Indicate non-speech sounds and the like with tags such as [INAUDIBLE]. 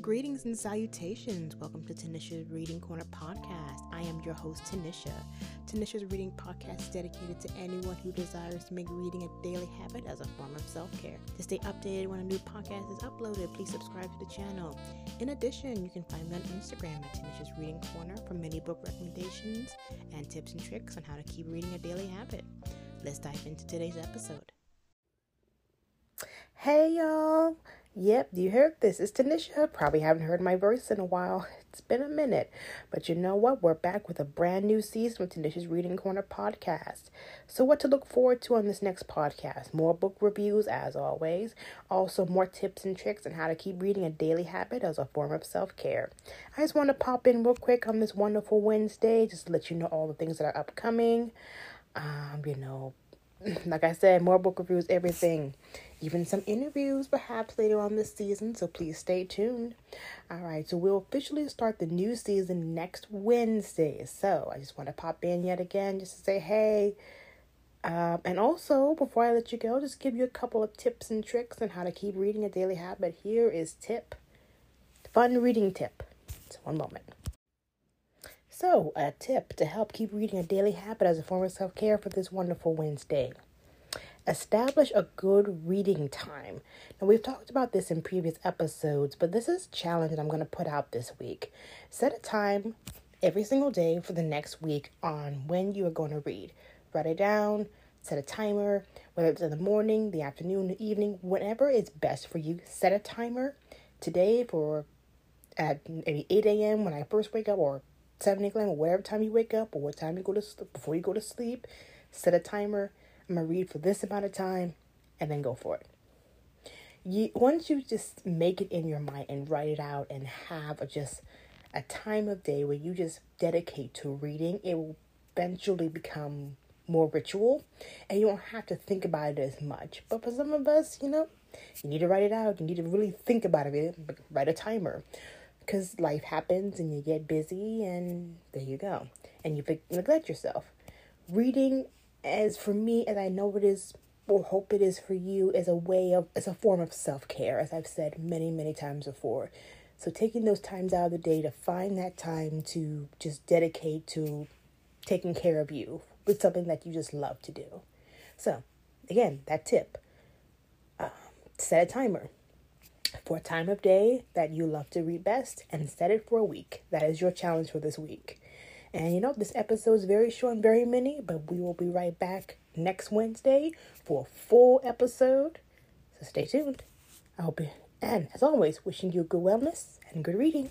greetings and salutations. Welcome to Tanisha's Reading Corner podcast. I am your host, Tanisha. Tanisha's Reading podcast is dedicated to anyone who desires to make reading a daily habit as a form of self care. To stay updated when a new podcast is uploaded, please subscribe to the channel. In addition, you can find me on Instagram at Tanisha's Reading Corner for many book recommendations and tips and tricks on how to keep reading a daily habit. Let's dive into today's episode. Hey y'all! Yep, do you heard this. It's Tanisha. Probably haven't heard my voice in a while. [LAUGHS] It's been a minute. But you know what? We're back with a brand new season of Tanisha's Reading Corner podcast. So, what to look forward to on this next podcast? More book reviews, as always. Also, more tips and tricks on how to keep reading a daily habit as a form of self care. I just want to pop in real quick on this wonderful Wednesday, just to let you know all the things that are upcoming. Um, you know, like I said, more book reviews, everything even some interviews perhaps later on this season, so please stay tuned. All right, so we'll officially start the new season next Wednesday. So I just want to pop in yet again just to say hey. Um, and also, before I let you go, just give you a couple of tips and tricks on how to keep reading a daily habit. Here is tip fun reading tip. So, one moment. So, a tip to help keep reading a daily habit as a form of self care for this wonderful Wednesday. Establish a good reading time. Now, we've talked about this in previous episodes, but this is a challenge that I'm going to put out this week. Set a time every single day for the next week on when you are going to read. Write it down, set a timer, whether it's in the morning, the afternoon, the evening, whenever is best for you. Set a timer today for at maybe 8 a.m. when I first wake up, or 7 a.m., or whatever time you wake up, or what time you go to sleep, before you go to sleep. Set a timer I'm gonna read for this amount of time and then go for it. You once you just make it in your mind and write it out and have a, just a time of day where you just dedicate to reading, it will eventually become more ritual and you won't have to think about it as much. But for some of us, you know, you need to write it out. You need to really think about it. Write a timer because life happens and you get busy and there you go. And you neglect yourself. Reading as for me, as I know it is or hope it is for you, is a way of, as a form of self care, as I've said many, many times before. So taking those times out of the day to find that time to just dedicate to taking care of you with something that you just love to do. So, again, that tip um, set a timer for a time of day that you love to read best and set it for a week. That is your challenge for this week. And you know, this episode is very short and very mini, but we will be right back next Wednesday for a full episode. So stay tuned. I hope you, and as always, wishing you good wellness and good reading.